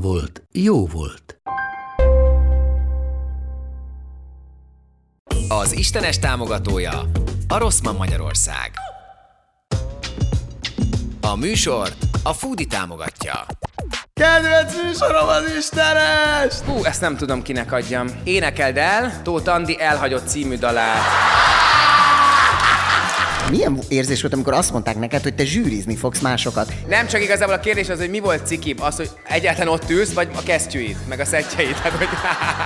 volt, jó volt. Az Istenes támogatója a Rosszman Magyarország. A műsort a Foodi támogatja. Kedvenc műsorom az Istenes! Hú, ezt nem tudom kinek adjam. Énekeld el Tóth Andi elhagyott című dalát. Milyen érzés volt, amikor azt mondták neked, hogy te zsűrizni fogsz másokat? Nem csak igazából a kérdés az, hogy mi volt cikibb, az, hogy egyáltalán ott ülsz, vagy a kesztyűid, meg a szettjeid. Hát, hogy...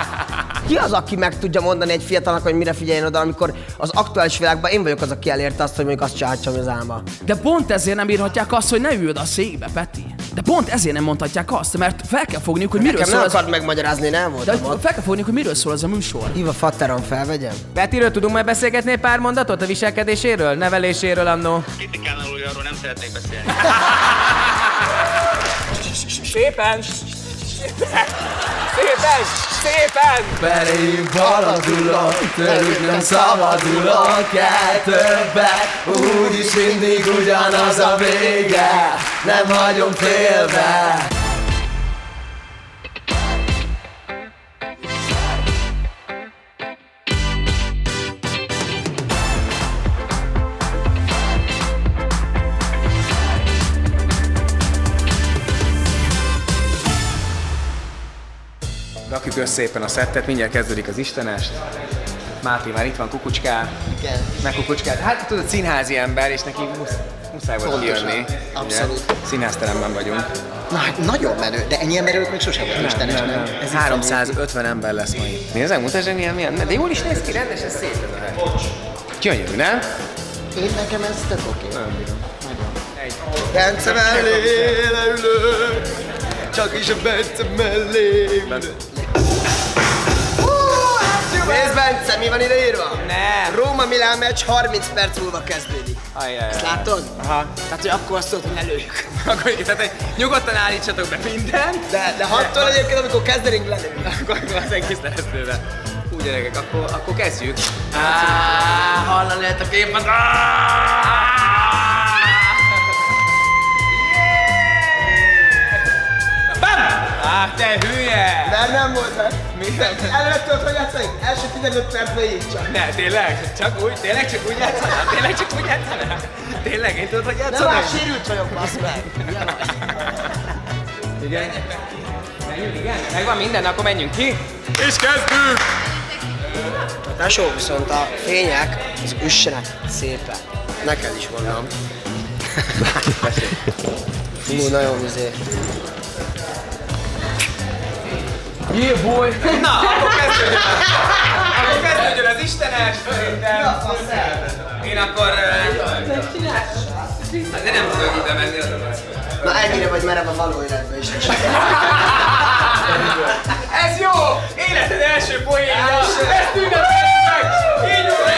Ki az, aki meg tudja mondani egy fiatalnak, hogy mire figyeljen oda, amikor az aktuális világban én vagyok az, aki elérte azt, hogy mondjuk azt csinálhatom az álma. De pont ezért nem írhatják azt, hogy ne üld a székbe, Peti. De pont ezért nem mondhatják azt, mert fel kell fogniuk, hogy miről Nekem szól nem az... akart megmagyarázni, nem De voltam hogy ott. fel kell fogniuk, hogy miről szól ez a műsor. Hív a fatteron, felvegyem? Petiről tudunk majd beszélgetni egy pár mondatot a viselkedéséről, neveléséről annó? Kritikánál arról nem szeretnék beszélni. Szépen! Szépen! Szépen! Szépen! Beléjük haladulok, tőlük nem szabadulok el többet Úgyis mindig ugyanaz a vége, nem hagyom félve össze szépen a szettet, mindjárt kezdődik az Istenest. Máté már itt van, kukucská. Igen. Meg kukucskát. Hát tudod, színházi ember, és neki musz, muszáj volt kijönni. Abszolút. Ugye? Színházteremben vagyunk. Na, hát nagyon menő, de ennyi emberők még sosem volt Istenes, nem? nem. Ez 350 ember lesz ma itt. Nézzem, mutasd, milyen, milyen. De jól is néz ki, rendes, ez szép ez a hely. Gyönyörű, nem? Én nekem ez tök oké. Nagyon bírom. Egy. Bence mellé leülök, csak is a Bence mellé Nézd, Bence, mi van ide írva? Nem. Róma Milán meccs 30 perc múlva kezdődik. Ajjaj. Ezt látod? Aha. Tehát, hogy akkor azt tudod, hogy lelőjük. Akkor tehát, hogy nyugodtan állítsatok be mindent. De, de hattól egyébként, amikor kezdenénk lelőjük. Akkor az egész lesz tőle. Hú, gyerekek, akkor, akkor kezdjük. Áááá, hallani lehet a képet. Á, te hülye! De nem volt meg. Mi? Előtt tudod, hogy játszani? Első 15 percben így csak. Ne, tényleg? Csak úgy? Tényleg csak úgy játszanál? Tényleg csak úgy játszanál? Tényleg? Én tudod, hogy De játszanál? már sérült vagyok, basz meg. Igen? Menjünk, igen? Megvan minden, akkor menjünk ki. És kezdünk! Tesó, viszont a fények, az üssenek szépen. Neked is mondom. Hú, nagyon izé. Yeah, boy! Na, akkor kezdődjön! Akkor kezdődjön az Istenes, szerintem. Én akkor... Hát de nem tudok ide menni, az a. Na ennyire vagy merev a való életben is. Ez jó! Életed első poénja! Ezt ünnepeljük meg! Így van!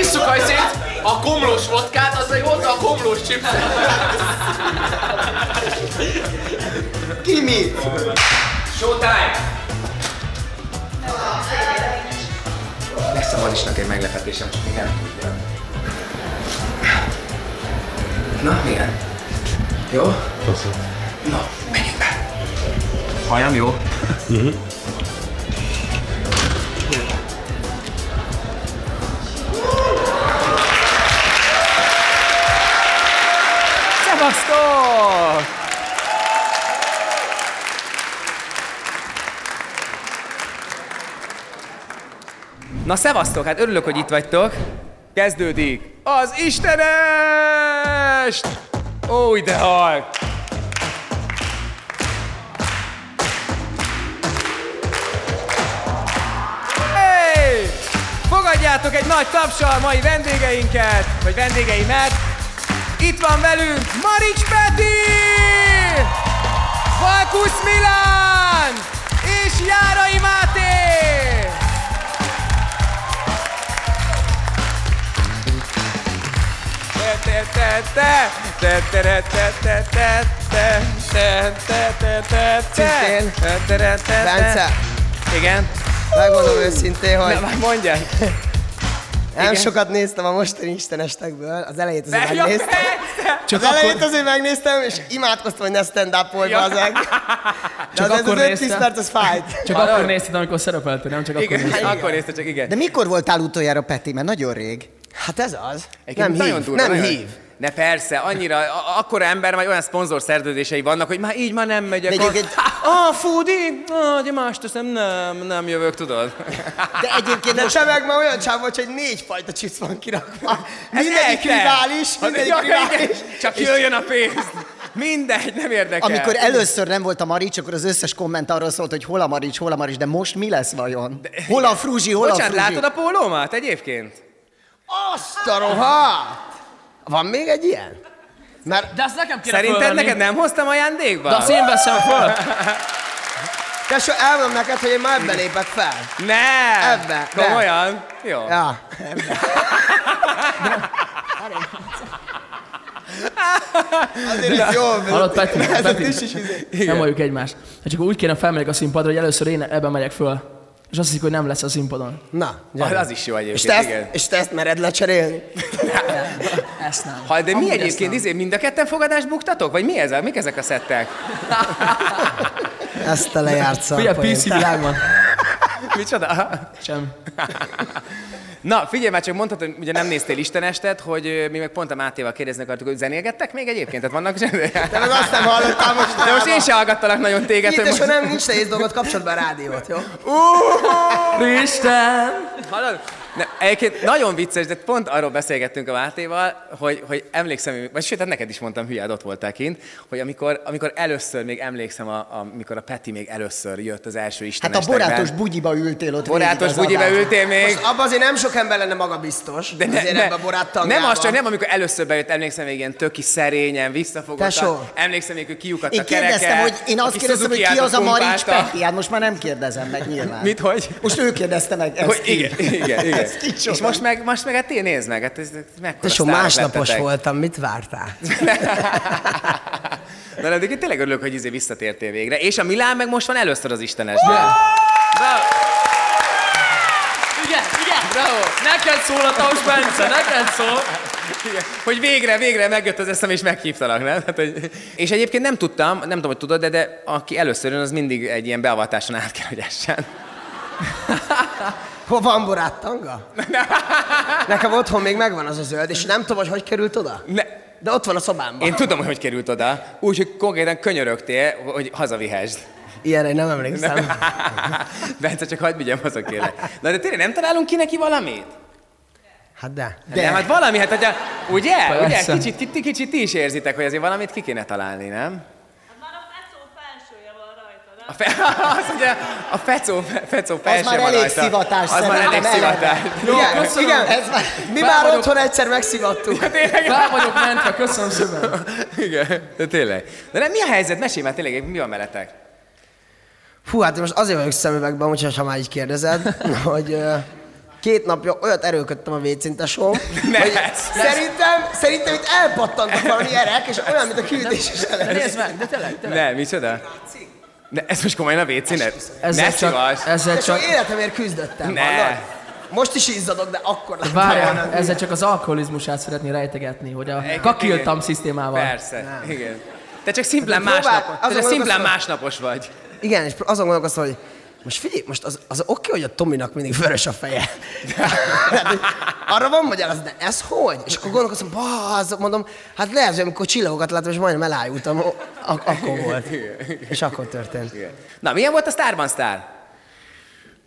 Isszuk a szét, a komlós vodkát, az egy hozzá a komlós chipset. Ki mit? Showtime! Lesz a Marisnak egy meglepetésem, csak még nem tudja. Na, milyen? Jó? Na, menjünk be. Hajam jó? Szevasztok! Na szevasztok, hát örülök, hogy itt vagytok. Kezdődik az Istenest! Ó, de halk! Fogadjátok egy nagy tapsal mai vendégeinket, vagy vendégeimet. Itt van velünk Marics Peti! Valkusz Milán! És Járai Máté! Szintén. te, te, te, te. Bence, Igen? megmondom őszintén, hogy Na, mondjad. nem igen. sokat néztem a mostani istenestekből. Az elejét azért De, ja, megnéztem. persze. Csak az elejét akkor, azért megnéztem, és imádkoztam, hogy ne stand up volt Ja. De Csak az, ez akkor az 5-10 néztem. perc, az fájt. csak akkor nézted, amikor szerepeltél, nem csak akkor Igen, nézted. akkor nézte csak, igen. De mikor voltál utoljára, Peti? Mert nagyon rég. Hát ez az. Egyébként Nem nagyon hív, durva, nem nagyon- hív. Ne persze, annyira, a- akkora ember, vagy olyan szponzor szerződései vannak, hogy már így már nem megyek. De egyébként- Ah, Fudi, ah, de más teszem, nem, nem jövök, tudod. De egyébként de te meg már olyan csáv vagy, hogy négy fajta csisz van kirakva. Ez Mindegyik rivális, mindegyik rivális. Csak jöjjön a pénz. Mindegy, nem érdekel. Amikor először nem volt a Marics, akkor az összes komment arról szólt, hogy hol a Marics, hol a Marics, de most mi lesz vajon? Hol a Fruzsi, hol Bocsánat, a Fruzsi? látod a pólómat egyébként? Azt a rohadt! Van még egy ilyen? Mert De azt nekem kéne Szerinted fölvenni. neked nem hoztam ajándékba? De azt én veszem föl. tesó, elmondom neked, hogy én már ebbe lépek fel. Ne! Ebbe, de. Komolyan? Jó. Ja. Azért ez jó. Hallod, Peti? Peti? tis is izé. Nem halljuk egymást. Hát csak úgy kéne felmegyek a színpadra, hogy először én ebben megyek föl. És azt hiszik, hogy nem lesz a színpadon. Na, Az, gyere. az is jó és egyébként, te, ezt, igen. és te ezt mered lecserélni? Ezt nem. Ha, de mi Amúgy ezt egyébként, nem. izé, mind a ketten fogadást buktatok? Vagy mi ez? Mik ezek a szettek? Ezt te lejársz a Figyelj, PC világban. Micsoda? Sem. Na, figyelj már, csak mondhatod, hogy ugye nem néztél Istenestet, hogy mi meg pont a Mátéval kérdezni akartuk, hogy zenélgettek még egyébként? Tehát vannak Te meg azt nem hallottál most. De most én se hallgattalak nagyon téged, Itt, most... nem, nincs nehéz dolgot, kapcsolod be a rádiót, jó? Isten! Hallod? Ne, egyébként nagyon vicces, de pont arról beszélgettünk a Mátéval, hogy, hogy emlékszem, vagy sőt, hát neked is mondtam, hülye, ott voltál kint, hogy amikor, amikor először, még emlékszem, a, a, amikor a Peti még először jött az első Hát Isten a borátos bugyiba ültél ott Borátos bugyibe adásban. ültél még. Most abban azért nem sok ember lenne magabiztos. De ne, azért ne, ebbe a nem az csak, nem amikor először bejött, emlékszem még ilyen töki szerényen, visszafogottan. Tesó. Emlékszem még, hogy kiukadt Én a kereke. kérdeztem, hogy én azt kérdeztem, hogy ki az a Marics. Peti, hát most már nem kérdezem meg nyilván. Mit, hogy? Most ő kérdezte meg ezt Hogy igen, igen, igen. Ez kicsoda. És most meg, most meg hát én nézd meg, hát ez, ez mekkora Tesó, másnapos lettetek. voltam, mit vártál? Na, de egyébként tényleg örülök, hogy izé visszatértél végre. És a Milán meg most van először az Istenesben. Bravo! Igen, igen, bravo! Neked szól a Taus Bence, neked szól! Igen. Hogy végre, végre megjött az eszem, és meghívtalak, nem? Hát, hogy... És egyébként nem tudtam, nem tudom, hogy tudod, de, de aki először jön, az mindig egy ilyen beavatáson át kell, hogy essen. Hol van borát tanga? Nekem otthon még megvan az a zöld, és nem tudom, hogy hogy került oda. Ne. De ott van a szobámban. Én tudom, hogy hogy került oda. Úgy, hogy konkrétan könyörögtél, hogy hazavihesd. Ilyenre én nem emlékszem. Bence, csak hagyd vigyem haza kérlek. Na de tényleg nem találunk ki neki valamit? Hát de. De. Nem, hát valami, hát ugye? Ugye? Persze. Kicsit, kicsit, kicsit ti is érzitek, hogy azért valamit ki kéne találni, nem? A fe, azt mondja, a fecó, fecó felső már van elég rajta. szivatás Az már elég szivatás. Jó, igen, köszönöm. igen. Ez már... Mi Fel már vagyok- otthon egyszer megszivattuk. Fel vagyok mentve, köszönöm szépen. Igen, de tényleg. De nem, mi a helyzet? Mesélj már tényleg, mi van veletek? Fú, hát most azért vagyok szemüvegben, úgyhogy ha már így kérdezed, hogy két napja olyat erőlködtem a vécintesóm, Ne, hogy szerintem, szerintem itt elpattantak valami erek, és olyan, mint a küldéses elek. Nézd meg, de tényleg, tényleg. Ne, micsoda? Ne, ez most komolyan a vécénet? Ne Ezzel szivass. csak, ezzel csak csak, életemért küzdöttem, Ne. hallod? Most is izzadok, de akkor nem várjál, ezzel csak az alkoholizmusát szeretné rejtegetni, hogy a kakiltam szisztémával. Persze, igen. Te csak szimplán De másnapos, te csak szimplán másnapos vagy. Igen, és azon gondolkoztam, hogy most figyelj, most az, az oké, hogy a Tominak mindig vörös a feje. Hogy arra van magyarázat, de ez hogy? És akkor gondolkoztam, az, mondom, hát lehet, hogy amikor csillagokat láttam, és majdnem elájultam, ak- akkor volt. És akkor történt. Na, milyen volt a Starban Star?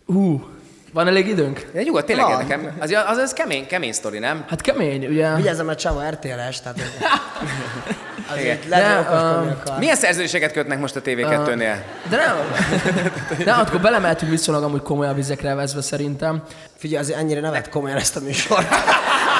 Hú, Van elég időnk? De nyugodt, tényleg Van. érdekel. Az, az, az kemény, kemény sztori, nem? Hát kemény, ugye? Vigyázzam, mert Csaba RTL-es, tehát... Igen. Azért lehet, hogy De, um, akar. Milyen szerződéseket kötnek most a TV2-nél? De nem. De akkor belemeltünk viszonylag amúgy komolyabb vizekre vezve szerintem. Figyelj, azért ennyire ne vedd komolyan ezt a műsort.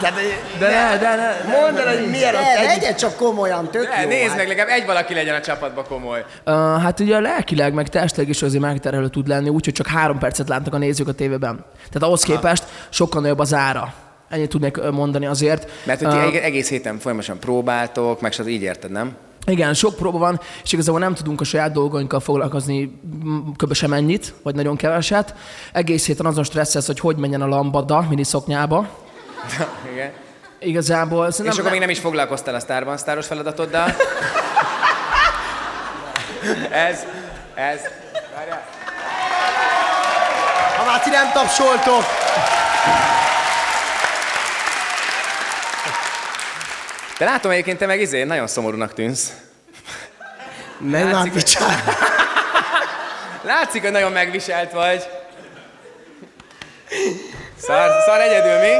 Tehát, hogy De ne, de ne. mondd el, hogy ott Ne, egy... legyen csak komolyan, tök Ne, jó. nézd hát. meg, legalább egy valaki legyen a csapatban komoly. Uh, hát ugye lelkileg, meg testileg is azért megterhelő tud lenni, úgyhogy csak három percet látnak a nézők a tévében. Tehát ahhoz képest sokkal nagyobb az ára. Ennyit tudnék mondani azért. Mert hogy eg- egész héten folyamatosan próbáltok, meg így érted, nem? Igen, sok próba van, és igazából nem tudunk a saját dolgainkkal foglalkozni kb. sem ennyit, vagy nagyon keveset. Egész héten azon stresszesz, hogy hogy menjen a lambada miniszoknyába. Igen. Igazából És szerintem akkor még nem is foglalkoztál a sztárban sztáros feladatoddal. ez, ez. Ha már ti nem tapsoltok! De látom egyébként te meg izé, nagyon szomorúnak tűnsz. Nem Látszik, hogy-. Látszik, hogy nagyon megviselt vagy. Szar, szar egyedül mi?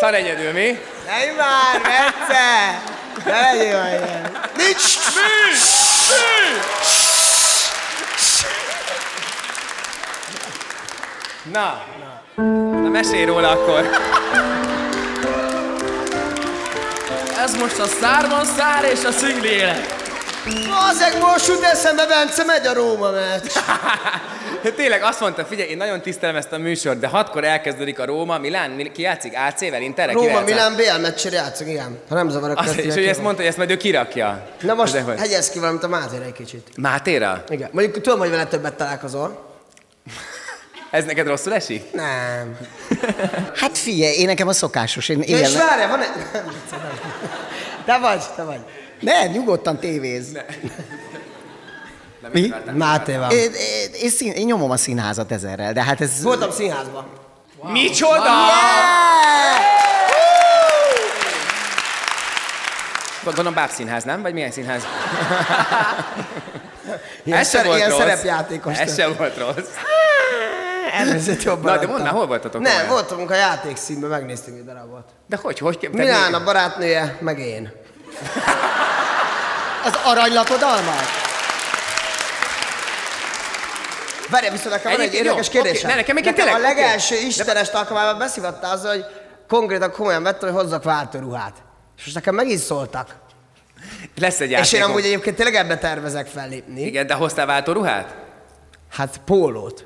Szar egyedül mi? Nem már, Mece! Ne legyél már ilyen. Nincs! Na, na mesélj róla akkor. Ez most a szárban szár és a szingli élet. Azek most jut eszembe, Bence, megy a Róma meccs. Tényleg azt mondta, figyelj, én nagyon tisztelem ezt a műsort, de hatkor elkezdődik a Róma, Milán, Mi- ki játszik? AC-vel, Interre? Róma? Milán, BL meccsére játszunk, igen. Ha nem zavarok Azt, és hogy ezt mondta, hogy ezt majd ő kirakja. Na most De hogy? hegyez ki valamit a Mátéra egy kicsit. Mátéra? Igen. Mondjuk tudom, hogy vele többet találkozol. Ez neked rosszul esik? Nem. Hát figyelj, én nekem a szokásos. Én Ja, és várjál, van egy... Te vagy, te vagy. Ne, nyugodtan tévéz. Mi? Máté van. Én, én, én, szín, én nyomom a színházat ezerrel, de hát ez... Voltam színházban. Micsoda! Gondolom bábszínház, nem? Vagy milyen színház? Ilyen, Ez se szer- volt ilyen rossz. szerepjátékos. Ez sem volt rossz. Elnézést jobban Na, de mondd már, hol voltatok? Nem, voltunk a játékszínben, megnéztünk egy darabot. De hogy, hogy? Milán mi- a barátnője, meg én. Az aranylakodalmat? Várj, viszont nekem van egy érdekes kérdésem. oké, ne, nekem nekem a tényleg, oké. legelső istenes alkalmával beszívatta az, hogy konkrétan komolyan vettem, hogy hozzak váltóruhát. És most nekem megint szóltak. Lesz egy És én amúgy egyébként tényleg ebbe tervezek fellépni. Igen, de hoztál váltó ruhát? Hát pólót.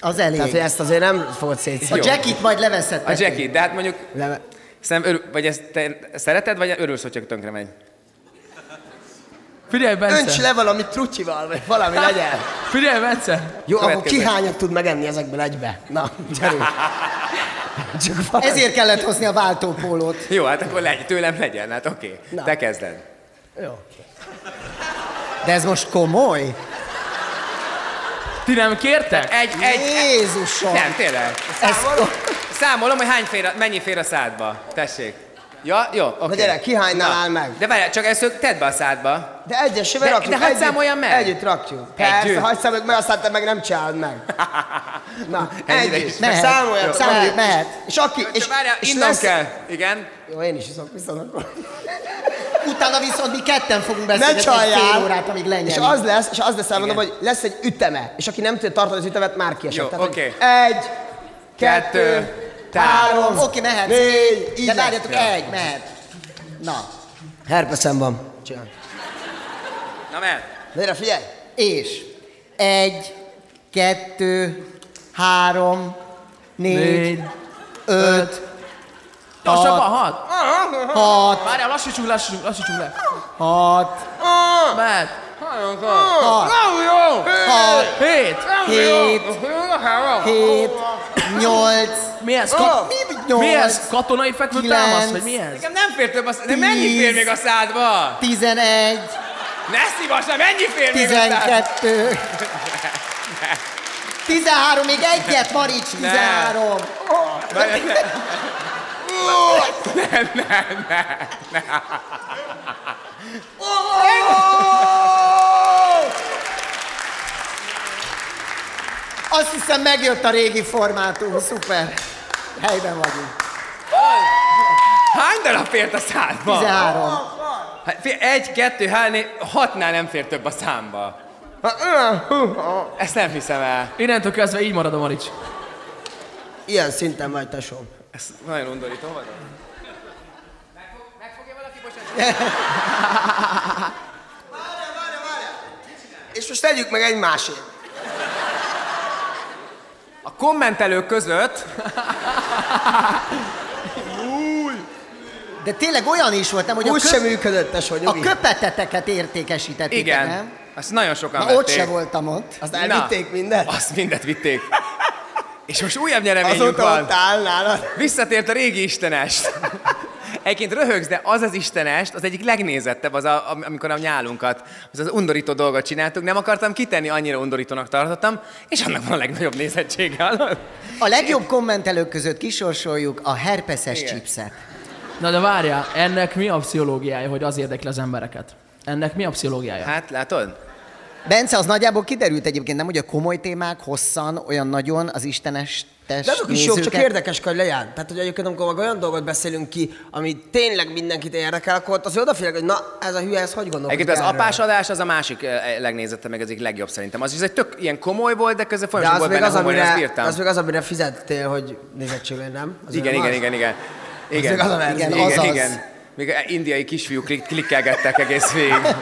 Az elég. Tehát, hogy ezt azért nem fogod a szétszedni. jackit majd A levezethetünk. Jackie, de hát mondjuk, Leve... szerintem örül, vagy ezt te szereted, vagy örülsz, hogyha tönkre megy? Figyelj, Bence! Önts le valami trutyival, vagy valami legyen. Figyelj, Bence! Jó, akkor ki hányat tud megenni ezekből egybe? Na, gyerünk. Csak valami. Ezért kellett hozni a váltópólót. Jó, hát akkor legy, tőlem legyen, hát oké. Na. Te kezded. Jó. De ez most komoly? Ti nem kértek? Egy, egy, Jézusom! nem, tényleg. Ez Számolom, hogy hány fér, mennyi fér a szádba. Tessék. Ja, jó, oké. Na gyere, ki hánynál áll meg? De várjál, csak ezt tedd be a szádba. De egyesével rakjuk. de együtt- számoljam meg. Együtt rakjuk. Persze, Együtt? hagyd számoljuk meg, aztán te meg nem csinálod meg. Na, együtt. Mehet. Számoljuk, Jó. Számoljuk, mehet. És aki, és, És várjál, és lesz... kell. Igen. Jó, én is iszok viszont akkor. Utána viszont mi ketten fogunk beszélni egy fél órát, amíg lenyelünk. És az lesz, és az lesz elmondom, hogy lesz egy üteme, és aki nem tudja tartani az ütemet, már kiesett. Jó, oké. Egy, Kettő, kettő. Három, Oké, mehet. négy, így De várjatok, egy, mehet. Na, Herpeszem van. Csinálj. Na mert. Gyere, figyelj! és egy, kettő, három, négy, Négy, öt, Gyorsabban, hat! hat, Várjál, lassítsunk, lassítsunk, lassítsunk le. hat, Mehet. hat, hat, Hét! hét, hét, nyolc, Mi ez? Ka- nyolc, mi ez? Katonai fekvő támasz, vagy mi ez? Nekem nem fér több a szádba. De mennyi fér még a szádba? tizenegy, Ne szívass, le, mennyi fér még a szádba? tizenkettő, tizenhárom, még egyet, Marics, tizenhárom. Azt hiszem megjött a régi formátum, szuper. Helyben vagyunk. Hány darab fért a szádba? 13. Hát, fél- egy, kettő, három, négy, hatnál nem fér több a számba. Ezt nem hiszem el. Innentől kezdve így marad a Marics. Ilyen szinten vagy, tesóm. Ez nagyon undorító vagy. És most tegyük meg egymásért. A kommentelők között De tényleg olyan is volt, nem, hogy a, Úgy sem működött, a köpeteteket értékesítették, igen, nem? azt nagyon sokan Na vették. ott se voltam ott. Azt elvitték mindent? Azt mindet vitték. És most újabb nyereményünk Azóta van. ott áll nálad. Visszatért a régi istenest. Egyébként röhögsz, de az az istenest, az egyik legnézettebb, az a, am- amikor a nyálunkat, az az undorító dolgot csináltuk. Nem akartam kitenni, annyira undorítónak tartottam, és annak van a legnagyobb nézettsége. A legjobb kommentelők között kisorsoljuk a herpeszes Igen. chipset. Na de várjál, ennek mi a pszichológiája, hogy az érdekli az embereket? Ennek mi a pszichológiája? Hát látod? Bence, az nagyjából kiderült egyébként, nem, hogy a komoly témák hosszan, olyan nagyon az istenes De azok is jók, csak érdekes kell legyen. Tehát, hogy egyébként amikor olyan dolgot beszélünk ki, ami tényleg mindenkit érdekel, akkor ott azért odafigyelek, hogy na, ez a hülye, ez hogy gondolkodik Egyébként az erről? apás adás az a másik eh, legnézettebb, meg az egyik legjobb szerintem. Az is egy tök ilyen komoly volt, de közben De folyamatosan az volt még benne az, ezt amire, bírtam. az még az, amire fizettél, hogy nézettség legyen, nem? Az Igen, igen, igen, igen. Igen, még az. Igen, igen, azaz. igen. Még indiai kisfiúk klik- klikkelgettek egész végig.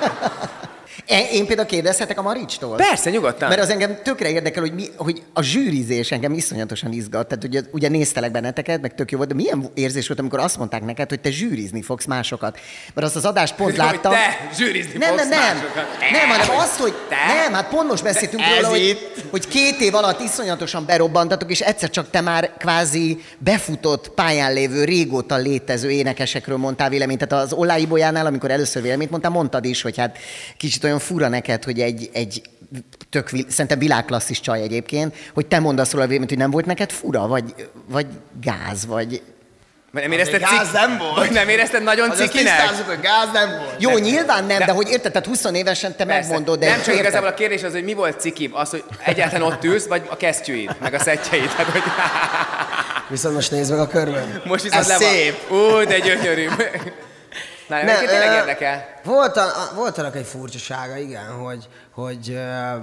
Én, én például kérdezhetek a Maricstól? Persze, nyugodtan. Mert az engem tökre érdekel, hogy, mi, hogy a zsűrizés engem iszonyatosan izgat. Tehát ugye, ugye néztelek benneteket, meg tök jó volt, de milyen érzés volt, amikor azt mondták neked, hogy te zsűrizni fogsz másokat? Mert azt az adást pont Hogy láttam. te zsűrizni nem, fogsz nem, nem, másokat. nem, hanem Hogy azt, hogy te? nem, hát pont most beszéltünk róla, hogy, itt. hogy két év alatt iszonyatosan berobbantatok, és egyszer csak te már kvázi befutott pályán lévő, régóta létező énekesekről mondtál véleményt. Tehát az Olái Bolyánál, amikor először véleményt mondtál, mondtad is, hogy hát kicsit olyan fura neked, hogy egy, egy tök, szerintem világklasszis csaj egyébként, hogy te mondasz róla véleményt, hogy nem volt neked fura, vagy, vagy gáz, vagy... Mert nem érezted, gáz cik... nem volt. Vagy nem érezted nagyon Az cikinek? tisztázzuk, hogy gáz nem volt. Jó, nyilván nem, de, de- hogy érted, tehát 20 évesen te Persze. megmondod, de nem csak érted? igazából a kérdés az, hogy mi volt cikibb, az, hogy egyáltalán ott ülsz, vagy a kesztyűid, meg a szettjeid. Tehát, hogy Viszont most nézd meg a körben. most viszont Ez le van. szép. Ú, de gyönyörű. Na, nem, nem tényleg érdekel. Volt, a, volt annak egy furcsasága, igen, hogy, hogy ö,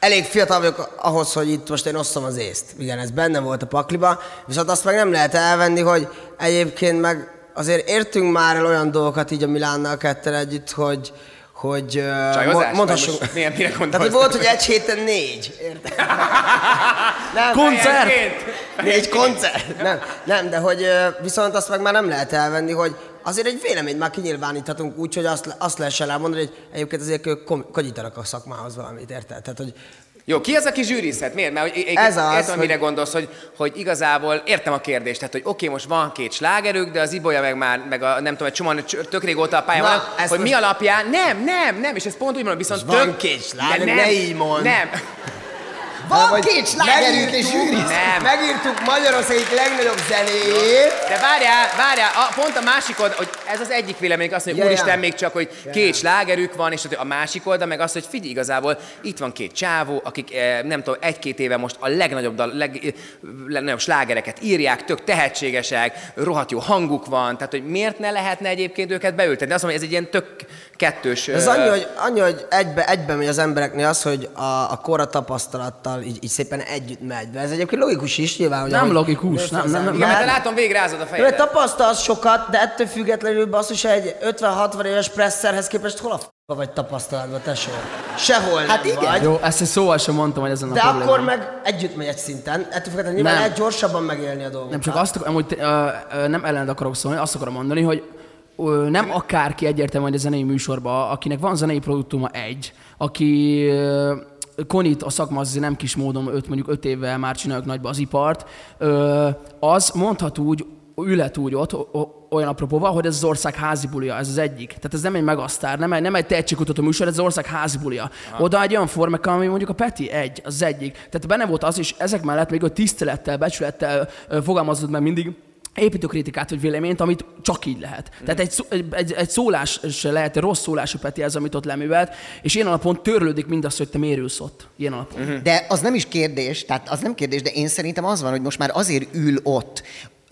elég fiatal vagyok ahhoz, hogy itt most én osszom az észt. Igen, ez benne volt a pakliba, viszont azt meg nem lehet elvenni, hogy egyébként meg azért értünk már el olyan dolgokat így a Milánnal ketten együtt, hogy hogy Csajozás? mo- mondhassunk. Most milyen- mire? Tehát, hogy volt, hogy egy héten négy. Érted? nem, Koncert! Négy koncert? Nem, nem, de hogy viszont azt meg már nem lehet elvenni, hogy azért egy véleményt már kinyilváníthatunk úgy, hogy azt, azt lehessen elmondani, hogy egyébként azért ők konyítanak a szakmához valamit, érted? Tehát, hogy Jó, ki az, aki zsűrizhet? Miért? Mert hogy, Ez az, értem, hogy- mire gondolsz, hogy, hogy igazából értem a kérdést, tehát hogy oké, most van két slágerük, de az Ibolya meg már, meg a, nem tudom, egy csomó cs- tök régóta a pályán Na, van, ezt hogy mi most- alapján, nem, nem, nem, és ez pont úgy mondom, viszont Most van tök... két slágerük, De ne így mondd. Nem, Van hogy két slágerünk és. Nem. Megírtuk Magyarország egyik legnagyobb zenéjét, De várjál, várjál, a, pont a másik oldal, hogy ez az egyik vélemény, azt mondja, Ja, úristen, ja. még csak, hogy két slágerük van, és a másik oldal meg az, hogy figyelj, igazából itt van két csávó, akik eh, nem tudom, egy-két éve most a legnagyobb, dal, leg, eh, legnagyobb slágereket írják, tök tehetségesek, rohadt jó hanguk van, tehát hogy miért ne lehetne egyébként őket beültetni? De azt mondom, hogy ez egy ilyen tök kettős... Ez annyi, hogy, annyi, hogy egybe, egybe megy az embereknél az, hogy a, a kora tapasztalattal így, így szépen együtt megy. De ez egyébként logikus is nyilván. Hogy Nem ahogy- logikus, nem, nem, nem. Igen, mert látom, végre rázod a Mert fejedet. tapasztalsz sokat, de ettől függetlenül basszus egy 50-60 éves presszerhez képest hol a f*** vagy tapasztalatban, tesó? Sehol Hát igen. vagy. Jó, ezt egy szóval sem mondtam, hogy ezen a De akkor meg együtt megy egy szinten. Ettől függetlenül nyilván Nem. lehet gyorsabban megélni a dolgokat. Nem csak azt, amúgy ö, ö, nem ellen akarok szólni, azt akarom mondani, hogy nem akárki egyértelműen egy zenei műsorba, akinek van zenei produktuma egy, aki ö, konít a szakma, az nem kis módon, öt, mondjuk öt évvel már csináljuk nagyba az ipart, ö, az mondhat úgy, ülhet úgy ott, olyan apropóval, hogy ez az ország házi bulia, ez az egyik. Tehát ez nem egy megasztár, nem egy, nem egy tehetségkutató műsor, ez az ország házi bulia. Oda egy olyan formák, ami mondjuk a Peti egy, az egyik. Tehát benne volt az is, ezek mellett még a tisztelettel, becsülettel fogalmazott meg mindig, építőkritikát vagy véleményt, amit csak így lehet. Mm. Tehát egy, egy, egy, szólás se lehet, egy rossz szólású Peti ez, amit ott leművelt, és ilyen alapon törlődik mindaz, hogy te mérülsz ott. Ilyen alapon. Mm. De az nem is kérdés, tehát az nem kérdés, de én szerintem az van, hogy most már azért ül ott,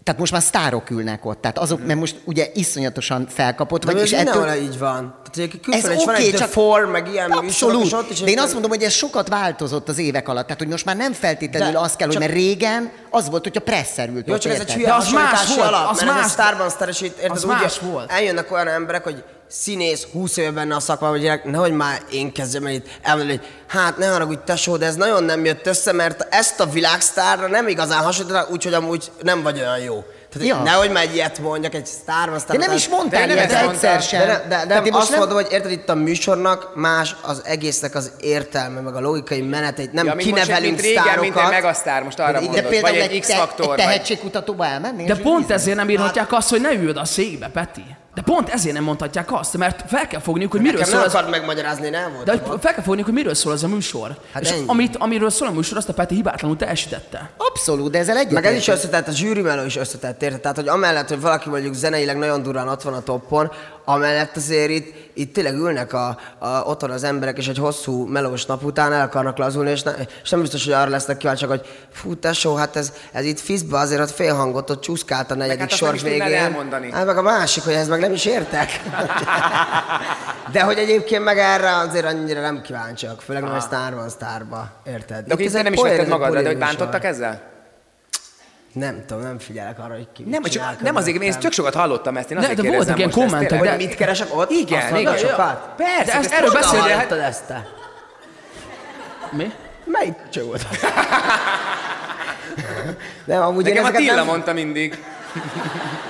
tehát most már sztárok ülnek ott, tehát azok, mert most ugye iszonyatosan felkapott Vagy vagy, és ettől... ettől... így van. Tehát, hogy Ez is van egy The csak Four, meg ilyen Abszolút. és ott is De én egy- azt mondom, hogy ez sokat változott az évek alatt. Tehát, hogy most már nem feltétlenül De az kell, hogy csak- mert régen az volt, hogyha presszer ült Jó, ott, csak ez egy hülye De az más volt, alap, az mert ez más. a Starban szteresít, érted, Az úgy, más volt. eljönnek olyan emberek, hogy színész, 20 éve benne a szakmában, hogy gyerek, nehogy már én kezdjem el itt elmondani, hogy hát ne haragudj tesó, de ez nagyon nem jött össze, mert ezt a világsztárra nem igazán hasonlítanak, úgyhogy amúgy nem vagy olyan jó. Tehát Ja. nehogy már egy ilyet mondjak, egy sztárban sztár. De nem is mondtál nem ilyet egyszer sem. De, de, de, de azt nem- mondom, hogy érted, itt a műsornak más az egésznek az értelme, meg a logikai menetét. Nem Ja, mint most, kinevelünk mint régen, sztárokat. mint egy megasztár, most arra De De mondod. például Vagy egy, egy te, X-faktor. egy vagy- tehetségkutatóba elmennél? De pont ezért nem írhatják azt, hogy ne üljön a székbe, Peti. De pont ezért nem mondhatják azt, mert fel kell fogniuk, hogy miről Nekem szól nem az... akart megmagyarázni, én el De hogy fel kell fogniuk, hogy miről szól ez a műsor. Hát és ennyi. amit, amiről szól a műsor, azt a Peti hibátlanul teljesítette. Abszolút, de ezzel egyet. Meg ez is összetett, a zsűrimelő is összetett, érted? Tehát, hogy amellett, hogy valaki mondjuk zeneileg nagyon durván ott van a toppon, amellett azért itt, itt tényleg ülnek a, a, otthon az emberek, és egy hosszú melós nap után el akarnak lazulni, és, ne, és nem biztos, hogy arra lesznek kíváncsiak, hogy fú, tesó, hát ez, ez itt fizba azért ott félhangot, ott csúszkált a negyedik hát sor végén. elmondani. Hát meg a másik, hogy ez meg nem is értek. De hogy egyébként meg erre azért annyira nem kíváncsiak, főleg nem egy sztárban sztárba, érted? De Itt nem is vetted magaddal, de hogy bántottak ezzel? Nem tudom, nem figyelek arra, hogy ki Nem, csak, nem azért, én körülöttem. tök sokat hallottam ezt, én azért de kérdezem voltak ilyen kommentek. Hogy mit keresek ott? Igen, Azt mondod, igen. sokat? Persze, De ezt- erről de hallottad? Hallottad ezt te? Mi? Melyik cső volt? Nem, amúgy Nekem én a Tilla nem... mondta mindig.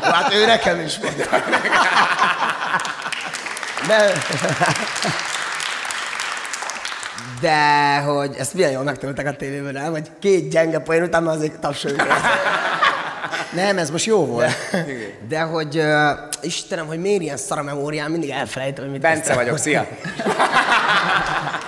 Hát ő nekem is mondta. De... De, hogy ezt milyen jól megtanulták a tévében, nem? Hogy két gyenge poén után már azért tapsoljunk. Nem, ez most jó volt. De hogy, uh, Istenem, hogy miért ilyen szar a memóriám, mindig elfelejtem, hogy mit Bence vagyok, szia.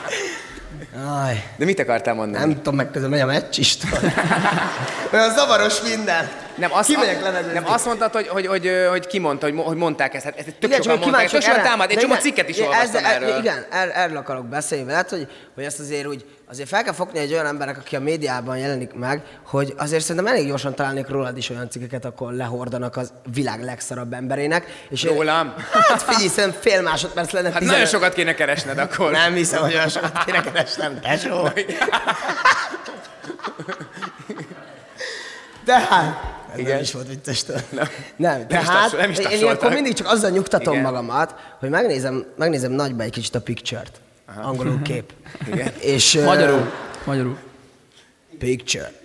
Aj, De mit akartál mondani? nem tudom, meg közben megy a meccs István. Olyan zavaros minden. Nem, azt, Kimegyek nem azt mondtad, hogy, hogy, hogy, hogy ki mondta, hogy, hogy mondták ezt. Hát ezt tök Igen, sokan csak mondták, sokan támad. Egy csomó cikket is igen, olvastam ezzel- erről. Igen, er, erről akarok beszélni veled, hogy, hogy ezt azért úgy, azért fel kell fogni egy olyan emberek, aki a médiában jelenik meg, hogy azért szerintem elég gyorsan találnék rólad is olyan cikkeket, akkor lehordanak az világ legszarabb emberének. És én- Rólam? Hát figyelj, szerintem fél másodperc lenne. Hát 15 nagyon sokat kéne keresned akkor. Nem hiszem, hogy olyan sokat kéne keresnem, tesó. De hát, ez Igen. nem is volt vicces tőle. Nem. Nem, de is hát, is én ilyenkor mindig csak azzal nyugtatom Igen. magamat, hogy megnézem, megnézem nagyba egy kicsit a picture-t. Angolul kép. Igen. És, Magyarul. Magyarul. Picture.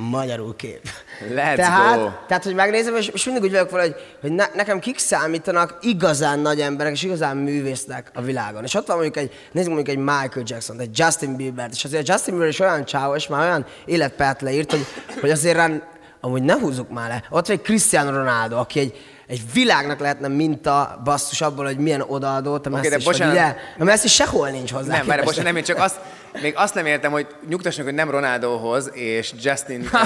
Magyarul kép. Let's tehát, go. tehát, hogy megnézem, és, és mindig úgy vagyok vele, hogy, hogy ne, nekem kik számítanak igazán nagy emberek, és igazán művésznek a világon. És ott van mondjuk egy, nézzük mondjuk egy Michael Jackson, egy Justin Bieber, és azért Justin Bieber is olyan csáó, és már olyan életpályát leírt, hogy, hogy azért rán, amúgy ne húzzuk már le. Ott van egy Cristiano Ronaldo, aki egy, egy világnak lehetne minta basszus abból, hogy milyen odaadó, a Messi de is, vagy bocsánat. ugye? A Messi sehol nincs hozzá. Nem, képest. bocsánat, nem, én csak azt, még azt nem értem, hogy nyugtassanak, hogy nem Ronaldohoz és Justin uh,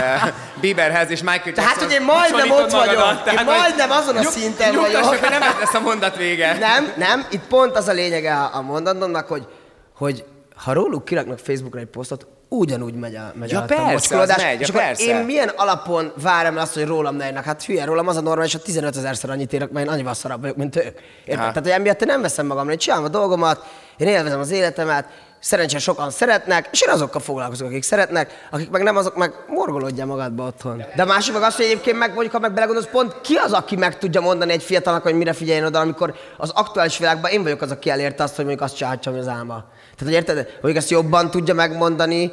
Bieberhez és Michael Jackson. Tehát, hogy én majdnem ott vagyok. Én majdnem azon a szinten vagyok. Nyugtassak, hogy nem lesz a mondat vége. Nem, nem, itt pont az a lényege a, a mondatomnak, hogy, hogy ha róluk kiraknak Facebookra egy posztot, ugyanúgy megy a, megy Ja, a persze, mocskolódás. megy, ja, és akkor persze. én milyen alapon várom azt, hogy rólam ne írnak? Hát hülye, rólam az a normális, hogy 15 ezerszer annyit írok, mert én annyival szarabb vagyok, mint ők. Érted? Tehát, hogy emiatt én nem veszem magamra, én csinálom a dolgomat, én élvezem az életemet, szerencsére sokan szeretnek, és én azokkal foglalkozok, akik szeretnek, akik meg nem, azok meg morgolódja magadba otthon. De a másik meg az, hogy egyébként meg, mondjuk, ha meg belegondolsz, pont ki az, aki meg tudja mondani egy fiatalnak, hogy mire figyeljen oda, amikor az aktuális világban én vagyok az, aki elérte azt, hogy mondjuk azt csinálhatja, ami az álma. Tehát, hogy érted, mondjuk ezt jobban tudja megmondani,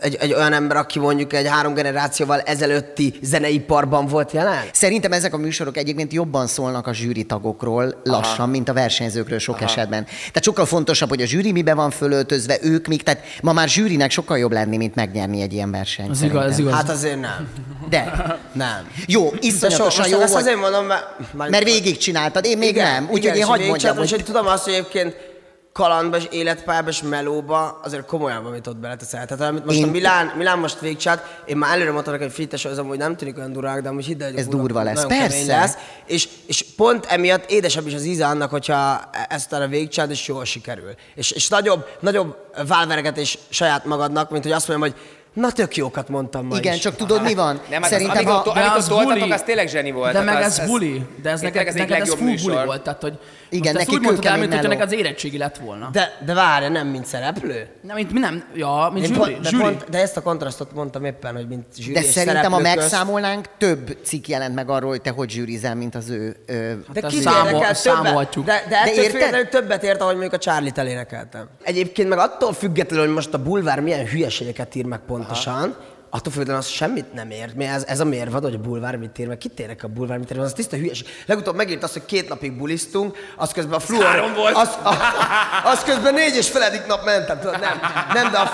egy, egy olyan ember, aki mondjuk egy három generációval ezelőtti zeneiparban volt jelen? Szerintem ezek a műsorok egyébként jobban szólnak a zsűri tagokról lassan, Aha. mint a versenyzőkről sok Aha. esetben. Tehát sokkal fontosabb, hogy a zsűri mibe van fölöltözve, ők mik, tehát ma már zsűrinek sokkal jobb lenni, mint megnyerni egy ilyen versenyt. Az igaz, ez igaz. Hát azért nem. De. Nem. Jó, iszonyatosan jó volt, azért mondom, mert... mert végigcsináltad, én még Igen, nem. Úgyhogy én hagyd mondjam, hogy hogy tudom azt, hogy egyébként kalandba és életpályába és melóba azért komolyan amit ott beleteszel. Tehát amit most Én- a Milán, Milán most végcsát, én már előre mondtam hogy fites, ez amúgy nem tűnik olyan durák, de amúgy hidd el, hogy Ez durva lesz. Persze. Lesz. És, és pont emiatt édesebb is az íze annak, hogyha ezt a végcsád, és jól sikerül. És, és nagyobb, nagyobb válveregetés saját magadnak, mint hogy azt mondjam, hogy na tök jókat mondtam ma Igen, is. csak tudod mi van? Nem, hát Szerintem, az, amit, ha... amit De az toltatok, buli. az tényleg zseni volt. De meg Tehát ez, buli. De ez neked, ez neked ez full műsor. buli volt. Tehát, hogy Igen, most ezt neki úgy mondtad el, mint meló. neked az érettségi lett volna. De, de várja, nem mint szereplő? Nem, mint mi nem, ja, mint Én zsűri. pont, de, zsűri. pont, de ezt a kontrasztot mondtam éppen, hogy mint zsűri De és szerintem, ha megszámolnánk, több cikk jelent meg arról, hogy te hogy zsűrizel, mint az ő... Ö, De Hát számol- érdekel többet? számolhatjuk. De, de De érted? többet ért, ahogy mondjuk a Charlie-t elénekeltem. Egyébként meg attól függetlenül, hogy most a bulvár milyen hülyeségeket ír meg pontosan, attól függetlenül az semmit nem ért. Mi ez, ez a mérvad, hogy a bulvár mit ír meg. Kit érek a bulvár mit meg? Az tiszta hülyeség. Legutóbb megírt azt, hogy két napig bulisztunk, az közben a fluor... volt. Az, a, az közben négy és feledik nap mentem. Tudod, nem, nem, de a,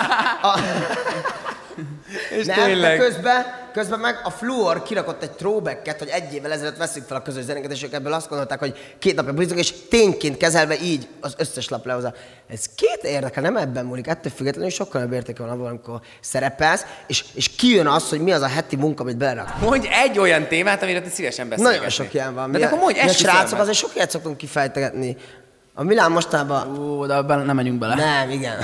a, És nem, tényleg. de közben, közben meg a Fluor kirakott egy throwbacket, hogy egy évvel ezelőtt veszük fel a közös zenéket, és ők ebből azt gondolták, hogy két napja bulizzunk, és tényként kezelve így az összes lap lehozza. Ez két érdekel, nem ebben múlik, ettől függetlenül sokkal nagyobb értéke van abban, amikor szerepelsz, és, és kijön az, hogy mi az a heti munka, amit belerak. Mondj egy olyan témát, amire te szívesen beszélgetnél. Nagyon sok ilyen van. De Mi- akkor mondj, mi a srácok azért sok ilyet szoktunk kifejtegetni. A Milán mostában... Ó, de ebben nem menjünk bele. Nem, igen.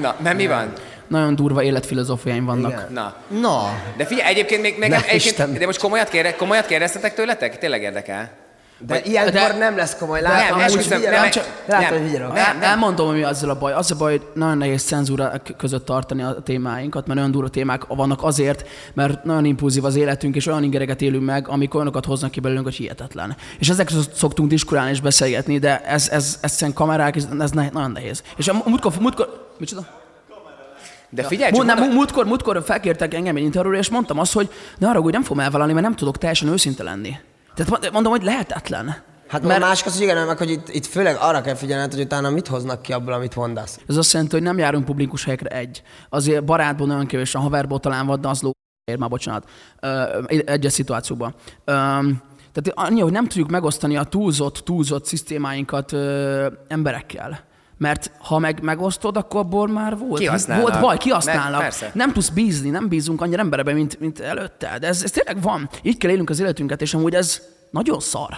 Na, mert mi van? Nagyon durva életfilozófiáim vannak. Igen. Na. Na, De figyelj, egyébként még nekem, Ne, egyébként, Isten. de most komolyat, kére, komolyat kérdeztetek tőletek? Tényleg érdekel? De ilyenkor de- nem lesz komoly. nem, Látom, hogy esküszöm, vigyorog. nem, csak- Látom, nem. Nem, nem. elmondom, hogy mi azzal a baj. Az a baj, hogy nagyon nehéz cenzúra k- között tartani a témáinkat, mert olyan durva témák vannak azért, mert nagyon impulzív az életünk, és olyan ingereket élünk meg, amik olyanokat hoznak ki belőlünk, hogy hihetetlen. És ezekről szoktunk diskurálni és beszélgetni, de ez, ez, ez szerint kamerák, ez, ez ne, nagyon nehéz. És a múltkor, múltkor, micsoda? De figyelj, csak nem, múltkor, múltkor felkértek engem egy interjúra, és mondtam azt, hogy ne arra, hogy nem fogom elvállalni, mert nem tudok teljesen őszinte lenni. Tehát mond- mondom, hogy lehetetlen. Hát mert másik az, hogy igen, meg hogy itt, itt főleg arra kell figyelned, hogy utána mit hoznak ki abból, amit mondasz. Ez azt jelenti, hogy nem járunk publikus helyekre egy. Azért barátból nagyon kevés, a haverból talán van, az ló... Ér már, bocsánat. Egyes szituációban. Tehát annyi, hogy nem tudjuk megosztani a túlzott, túlzott szisztémáinkat emberekkel. Mert ha meg megosztod, akkor abból már volt, Kihasználnak. volt baj, kihasználnak. Meg-. Nem tudsz bízni, nem bízunk annyira emberebe, mint, mint előtte. De ez, ez tényleg van. Így kell élnünk az életünket, és amúgy ez nagyon szar.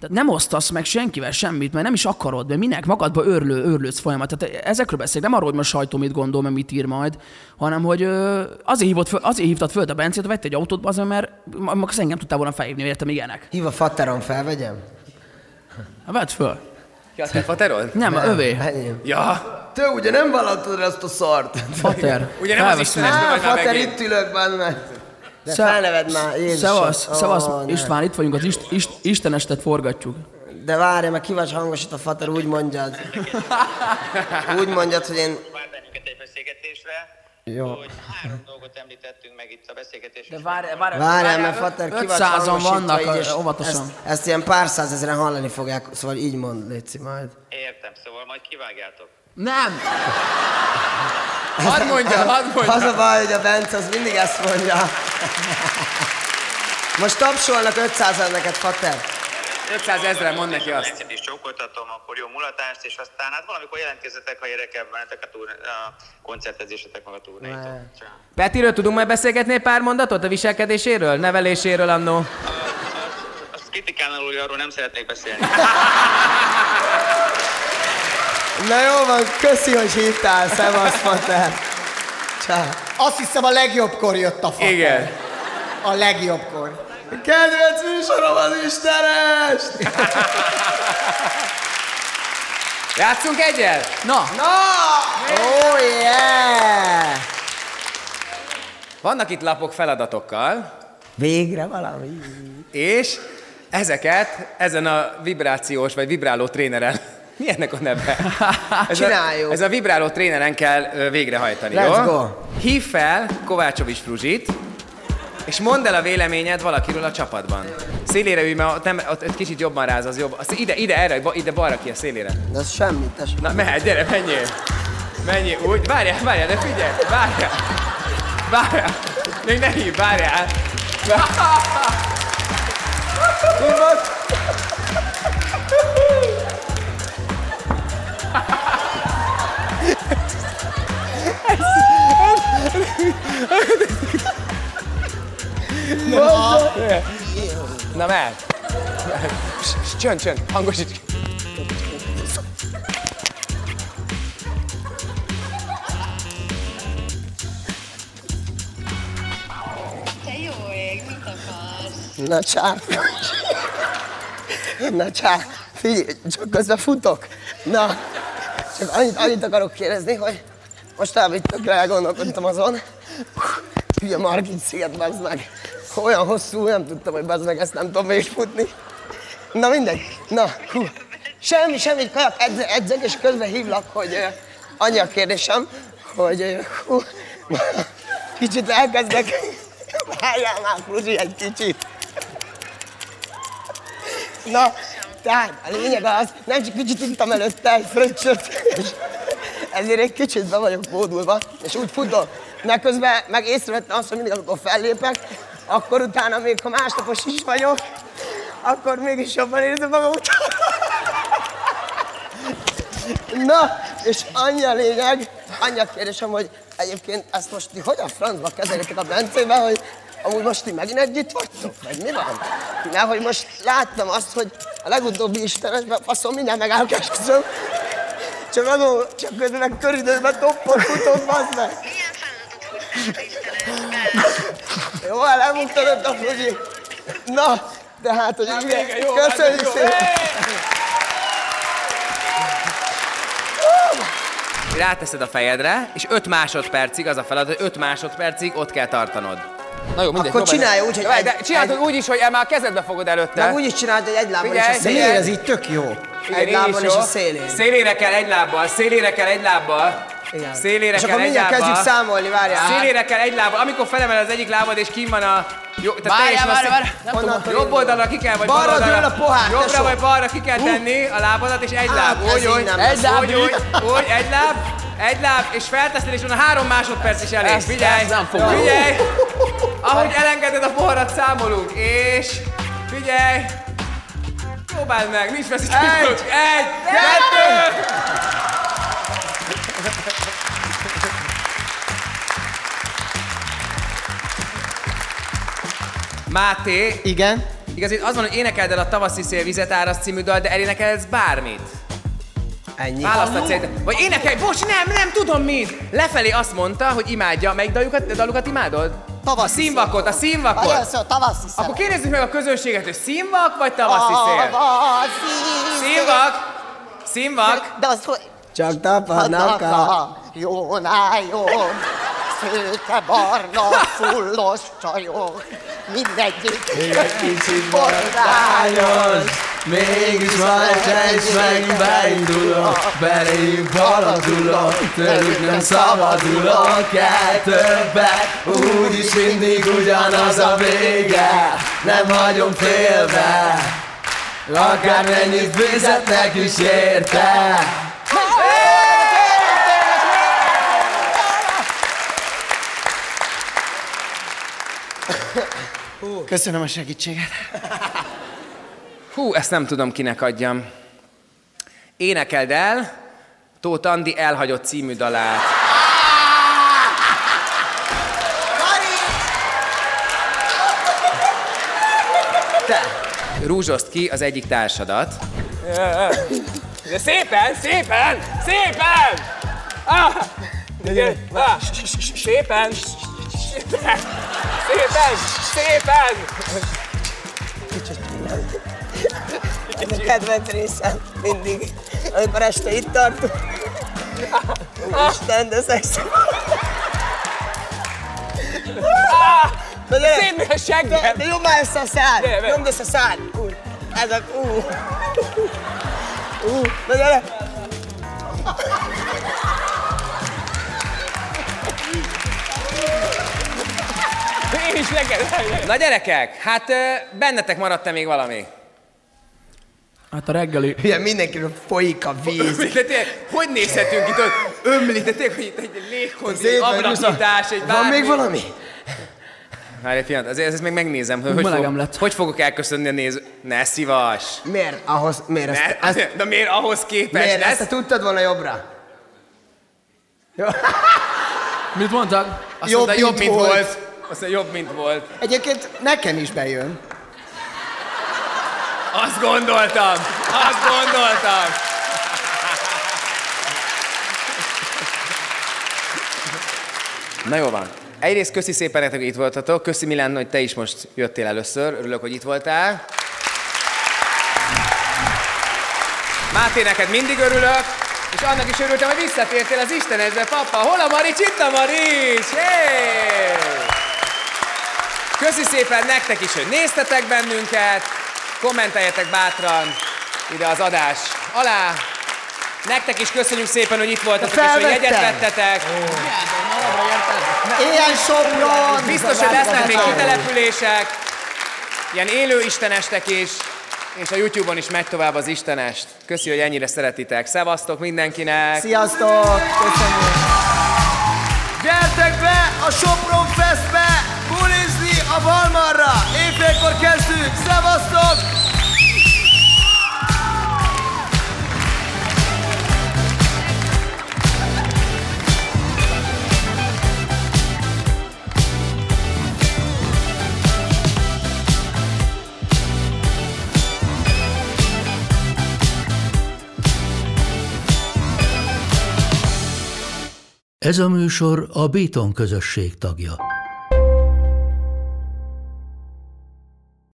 Tehát nem osztasz meg senkivel semmit, mert nem is akarod, mert minek magadba örlő, örlődsz folyamat. Tehát ezekről beszélek, nem arról, hogy most sajtó mit gondol, mert mit ír majd, hanem hogy azért, hívott föl, azért hívtad föl a Bencét, hogy vett egy autót, azért, mert ma- ma- azt engem tudtál volna felhívni, értem ilyenek. Hív a fatteron, felvegyem? Hát vedd föl. Ki a te faterod? Nem, nem. övé. Enyém. Ja, Te ugye nem vallottad ezt a szart? Fater. Ugye nem az. Istenes, vagy már fater, megint. itt ülök, bán meg. De Sze- felneved már, Jézusom. Szevasz, szevasz. István, itt vagyunk, az ist, ist, Istenestet forgatjuk. De várj, meg ki vagy hangosít a fater, úgy mondjad. Úgy mondjad, hogy én... Vár bennünket egy beszélgetésre, Jó. hogy három dolgot említettünk meg itt a beszélgetésben. De várj, várj, Várjál, mert fater, ki vagy 500-an hangosítva, vannak, így, és óvatosan. Ezt, ezt ilyen pár százezeren hallani fogják, szóval így mond, Léci, majd. Értem, szóval majd kivágjátok. Nem! Hadd mondja, hadd Az mondja. a baj, hogy a Bence az mindig ezt mondja. Most tapsolnak 500 neked, fater. 500 ezeren mond neki azt. Neked is csókoltatom, akkor jó mulatást, és aztán hát valamikor jelentkezzetek, ha érdekel bennetek a, túr, a koncertezésetek meg a turnéitok. Ciao. Petiről tudunk majd beszélgetni egy pár mondatot a viselkedéséről, neveléséről annó? Azt kritikán alul, arról nem szeretnék beszélni. Na jó van, köszi, hogy hívtál, szevasz, fater. Ciao. azt hiszem a legjobbkor jött a fater. Igen. A legjobbkor. Kedvenc műsorom az Istenest! Játszunk egyet? Na, Na! Oh yeah! Vannak itt lapok feladatokkal, Végre valami. és ezeket ezen a vibrációs vagy vibráló tréneren mi ennek a neve? Ez Csináljuk. A, ez a vibráló tréneren kell végrehajtani, Let's jó? go. Hív fel Kovácsovics Fruzsit, és mondd el a véleményed valakiről a csapatban. Szélére ülj, mert ott, nem, ott, ott kicsit jobban ráz, az jobb. Azt ide, ide, erre, ide balra ki a szélére. De az semmi, tess. Na mehet, gyere, menjél. Menjél úgy. Várjál, várjál, de figyelj, várjál. Várjál. Még ne hív, várjál. Tudod? Ez... ez, ez, ez Na mehet. Csönd, csönd, hangosíts. Na csár. Na csár. Figyelj, csak közben futok. Na, csak annyit, annyit akarok kérdezni, hogy most itt tökre elgondolkodtam azon. Hülye Margit sziget, meg. Olyan hosszú, nem tudtam, hogy bazd meg, ezt nem tudom végigfutni. Na mindegy. Na, hú. Semmi, semmi, kajak, edz, edzek, és közben hívlak, hogy uh, annyi a kérdésem, hogy uh, hú, kicsit elkezdek. Várjál már, Fruzsi, egy kicsit. Na, tehát a lényeg az, nem csak kicsit ittam előtte egy fröccsöt, ezért egy kicsit be vagyok bódulva, és úgy futok. De közben meg észrevettem azt, hogy mindig, amikor fellépek, akkor utána még, ha másnapos is vagyok, akkor mégis jobban érzem magam. Na, és annyi a lényeg, annyi a kérdésem, hogy egyébként ezt most ti hogy a francba kezelitek a Bencébe, hogy amúgy most ti megint együtt vagytok, vagy mi van? Mert hogy most láttam azt, hogy a legutóbbi istenesben faszom minden megállkesküszöm, csak azon, csak közben meg toppot futott, bazd meg. Jó, hát elmondtad a Fruzsi. Na, de hát, hogy igen, köszönjük szépen. Ráteszed a fejedre, és 5 másodpercig az a feladat, hogy 5 másodpercig ott kell tartanod. Na jó, mindegy. Akkor csinálja úgy, hogy Jó, egy- de csinálod egy- úgy is, hogy már a kezedbe fogod előtte. Meg úgy is csináld, hogy egy lábon is a Figyelj, szélén. miért ez így tök jó? Egy így lábon is a szélén. Szélére kell egy lábbal, szélére kell egy lábbal. Igen. Szélére És kell akkor egy mindjárt kezdjük számolni, várjál. Szélére kell egy lábbal. Amikor felemeled az egyik lábad, és kim van a... Jó, tehát Várjál, teljesen a várjál, várjál. Honnan. Jobb oldalra ki kell, vagy Balra bal oldalra. a pohár, Jobbra tesó. vagy balra ki kell tenni a lábadat, és egy Hát, láb. Úgy, úgy. Egy láb, úgy, úgy, úgy, egy láb, egy láb, és felteszed, és van három másodperc is elég. Ezt- Figyelj, ezt nem fogom. figyelj. Ahogy elengeded a poharat, számolunk, és figyelj. Próbáld meg, nincs veszítés. Egy, egy, kettő. Máté, Igen? igaz, itt az van, hogy énekeld el a Tavaszi szél vizet árasz című dal, de elénekelsz bármit. Ennyi. Választhatsz szerintem. Vagy énekelj, bocs, nem, nem tudom mit. Lefelé azt mondta, hogy imádja. Melyik dalukat, dalukat imádod? Tavaszi A színvakot, a színvakot. Nagyon szó, tavaszi szem. Akkor kérdezzük meg a közönséget, hogy színvak vagy tavaszi szél? Tavaszi Színvak! Színvak! De az hogy... Csak tapadnak a... Jó, nájon, szőke, barna, fullos csajok, mindegyik egy kicsit Bordályos, mégis van egy meg beindulok, beléjük haladulok, tőlük nem szabadulok el többet, úgyis mindig ugyanaz a vége, nem hagyom félbe, akármennyit fizetnek is érte. Köszönöm a segítséget. Hú, ezt nem tudom kinek adjam. Énekeld el Tóth Andi elhagyott című dalát. Te. Rúzsozd ki az egyik társadat. De szépen, szépen, szépen! Ah! Ah! Szépen! Szépen! Szépen! Szépen! Ez a kedvenc részem mindig, amikor este itt tartunk. Isten, de szexi. Na gyere! Szépen a De, seggem! de jobb már össze a szád! Gyere, gyere. Nyomd össze a szád! Úgy. Ez a... Ú. Ú. Na gyere! Én is neked! Na gyerekek, hát bennetek maradt-e még valami? Hát a reggeli... Ugye mindenkiről folyik a víz. De tényleg, hogy nézhetünk itt, ott ömlik, de tényleg, hogy itt egy Szépen, ablaknyitás, egy Van bármi. még valami? Várj egy pillanat, azért ezt még megnézem, hogy hogy, fog, lett. hogy fogok elköszönni a néző... Ne szívas! Miért? Ahhoz, miért ezt, Ne, ezt, de miért ahhoz képest miért ezt lesz? te tudtad volna jobbra? Mit mondtak? Azt Jobb, mondta, jobb, mint mint volt. volt. Azt mondja, jobb, mint volt. Egyébként nekem is bejön. Azt gondoltam! Azt gondoltam! Na jó van. Egyrészt köszi szépen nektek, hogy itt voltatok. Köszi Milán, hogy te is most jöttél először. Örülök, hogy itt voltál. Máté, neked mindig örülök, és annak is örültem, hogy visszatértél az Istenedbe, papa. Hol a Marics? Itt a Marics! Hey! Köszi szépen nektek is, hogy néztetek bennünket. Kommenteljetek bátran ide az adás alá. Nektek is köszönjük szépen, hogy itt voltatok, és hogy jegyet vettetek. Ilyen Sopron! Biztos, hogy lesznek még kitelepülések, ilyen élő istenestek is, és a YouTube-on is megy tovább az istenest. Köszi, hogy ennyire szeretitek. Szevasztok mindenkinek! Sziasztok! Köszönjük! Gyertek be a Sopron Festbe! Bulizni a Valmarra! Éjfélkor kezdünk! Szevasztok! Ez a műsor a Béton közösség tagja.